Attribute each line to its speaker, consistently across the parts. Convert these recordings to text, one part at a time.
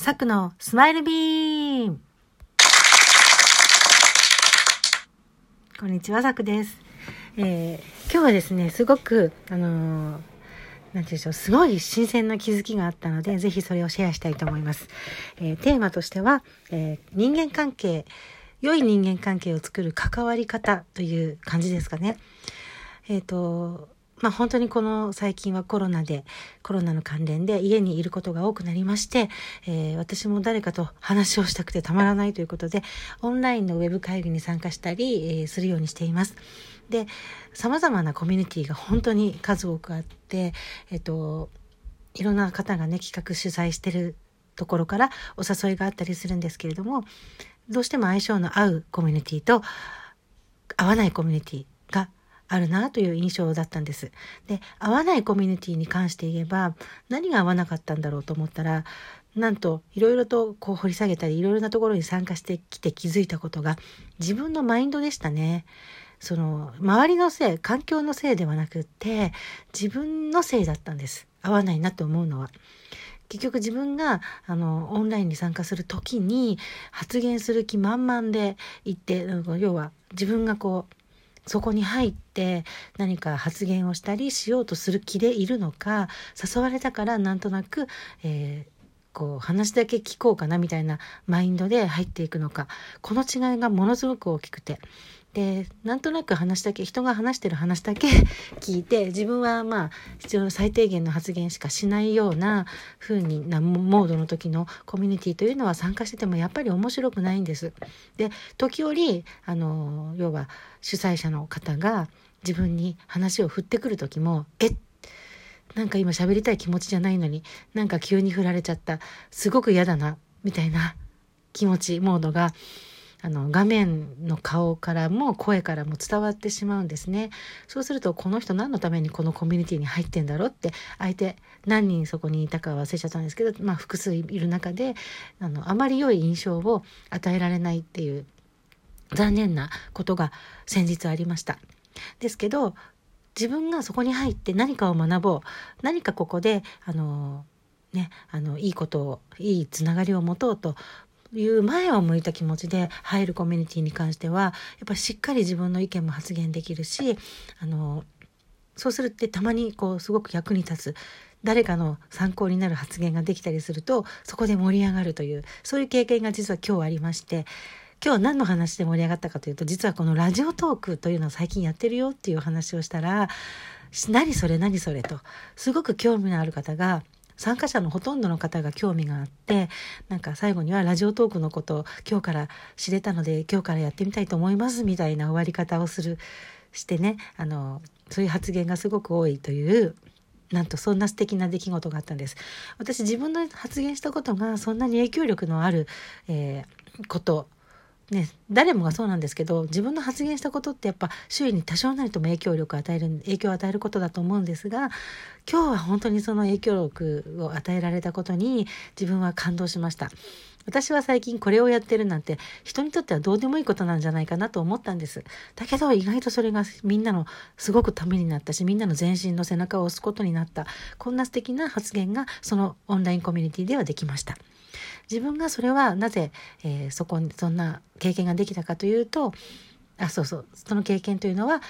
Speaker 1: サクのスマイルビームこんにちは、サクです。えー今日はですね、すごく、あのーなんて言うでしょう、すごい新鮮な気づきがあったので、ぜひそれをシェアしたいと思います。えーテーマとしては、えー人間関係、良い人間関係を作る関わり方という感じですかね。えっ、と、まあ本当にこの最近はコロナで、コロナの関連で家にいることが多くなりまして、えー私も誰かと話をしたくてたまらないということで、オンラインのウェブ会議に参加したり、えーするようにしています。で、様々なコミュニティが本当に数多くあって、えっ、と、いろんな方がね、企画主催してるところからお誘いがあったりするんですけれども、どうしても相性の合うコミュニティと合わないコミュニティがあるなという印象だったんです。で、合わないコミュニティに関して言えば、何が合わなかったんだろうと思ったら、なんと、いろいろとこう掘り下げたり、いろいろなところに参加してきて気づいたことが、自分のマインドでしたね。その、周りのせい、環境のせいではなくって、自分のせいだったんです。合わないなと思うのは。結局自分があのオンラインに参加する時に発言する気満々で行って要は自分がこうそこに入って何か発言をしたりしようとする気でいるのか誘われたからなんとなく、えーこう話だけ聞こうかなみたいなマインドで入っていくのかこの違いがものすごく大きくて。でなんとなく話だけ人が話してる話だけ 聞いて自分はまあ必要な最低限の発言しかしないような風になモードの時のコミュニティというのは参加しててもやっぱり面白くないんです。で時折あの要は主催者の方が自分に話を振ってくる時も「えっなんか今喋りたい気持ちじゃないのになんか急に振られちゃったすごく嫌だな」みたいな気持ちモードがあの画面の顔からも声からも伝わってしまうんですね。そうするとこの人何のためにこのコミュニティに入ってんだろうって相手何人そこにいたか忘れちゃったんですけど、まあ、複数いる中であのあまり良い印象を与えられないっていう残念なことが先日ありました。ですけど自分がそこに入って何かを学ぼう何かここであのねあのいいことをいいつながりを持とうという前を向いた気持ちで入るコミュニティに関してはやっぱりしっかり自分の意見も発言できるしあのそうするってたまにこうすごく役に立つ誰かの参考になる発言ができたりするとそこで盛り上がるというそういう経験が実は今日ありまして今日は何の話で盛り上がったかというと実はこのラジオトークというのを最近やってるよっていう話をしたら「何それ何それ」とすごく興味のある方が参加者のほとんどの方が興味があってなんか最後にはラジオトークのこと今日から知れたので今日からやってみたいと思いますみたいな終わり方をするしてねあのそういう発言がすごく多いというなんとそんな素敵な出来事があったんです。私自分の発言したことがそんなに影響力のある、えーことね、誰もがそうなんですけど自分の発言したことってやっぱ周囲に多少なりとも影響力を与える影響を与えることだと思うんですが今日は本当にその影響力を与えられたことに自分は感動しました。私は最近これをやってるなんて人にとってはどうでもいいことなんじゃないかなと思ったんです。だけど意外とそれがみんなのすごくためになったしみんなの全身の背中を押すことになった。こんな素敵な発言がそのオンラインコミュニティではできました。自分がそれはなぜ、えーそこにそんな経験ができたかというとあそうそうその経験というのは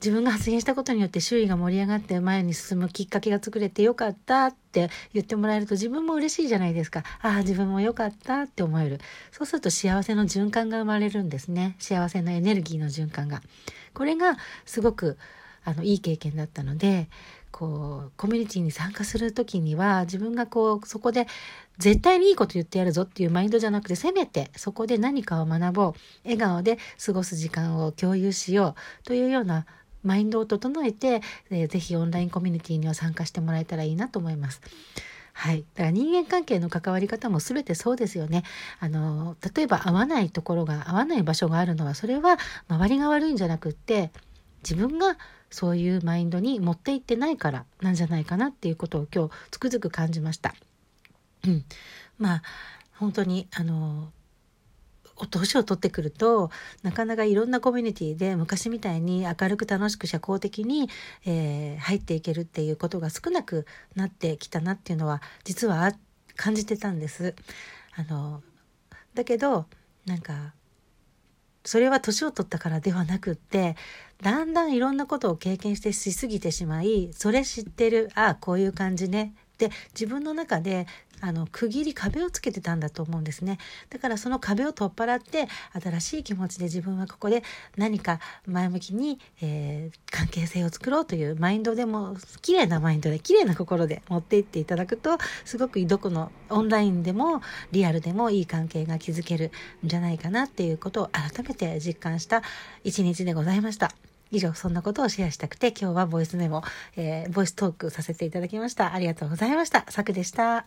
Speaker 1: 自分が発言したことによって周囲が盛り上がって前に進むきっかけが作れてよかったって言ってもらえると自分も嬉しいじゃないですか。ああ自分もよかったって思える。そうすると幸せの循環が生まれるんですね。幸せのエネルギーの循環が。これがすごくあのいい経験だったのでこうコミュニティに参加する時には自分がこうそこで絶対にいいこと言ってやるぞっていうマインドじゃなくてせめてそこで何かを学ぼう笑顔で過ごす時間を共有しようというようなマインドを整えて、えーぜひオンラインコミュニティには参加してもらえたらいいなと思います。はい。だから人間関係の関わり方も全てそうですよね。あの、例えば合わないところが、合わない場所があるのは、それは周りが悪いんじゃなくって、自分がそういうマインドに持っていってないからなんじゃないかなっていうことを今日つくづく感じました。うん。まあ、本当に、あの、お年を取ってくるとなかなかいろんなコミュニティで昔みたいに明るく楽しく社交的に、えー入っていけるっていうことが少なくなってきたなっていうのは実は感じてたんですあのだけどなんかそれは年を取ったからではなくってだんだんいろんなことを経験してしすぎてしまいそれ知ってるああこういう感じね。で自分の中であの区切り壁をつけてたんだと思うんですねだからその壁を取っ払って新しい気持ちで自分はここで何か前向きに、えー、関係性を作ろうというマインドでも綺麗なマインドで綺麗な心で持っていっていただくとすごくどこのオンラインでもリアルでもいい関係が築けるんじゃないかなっていうことを改めて実感した一日でございました。以上、そんなことをシェアしたくて、今日はボイスメモ、えー、ボイストークさせていただきました。ありがとうございました。さくでした。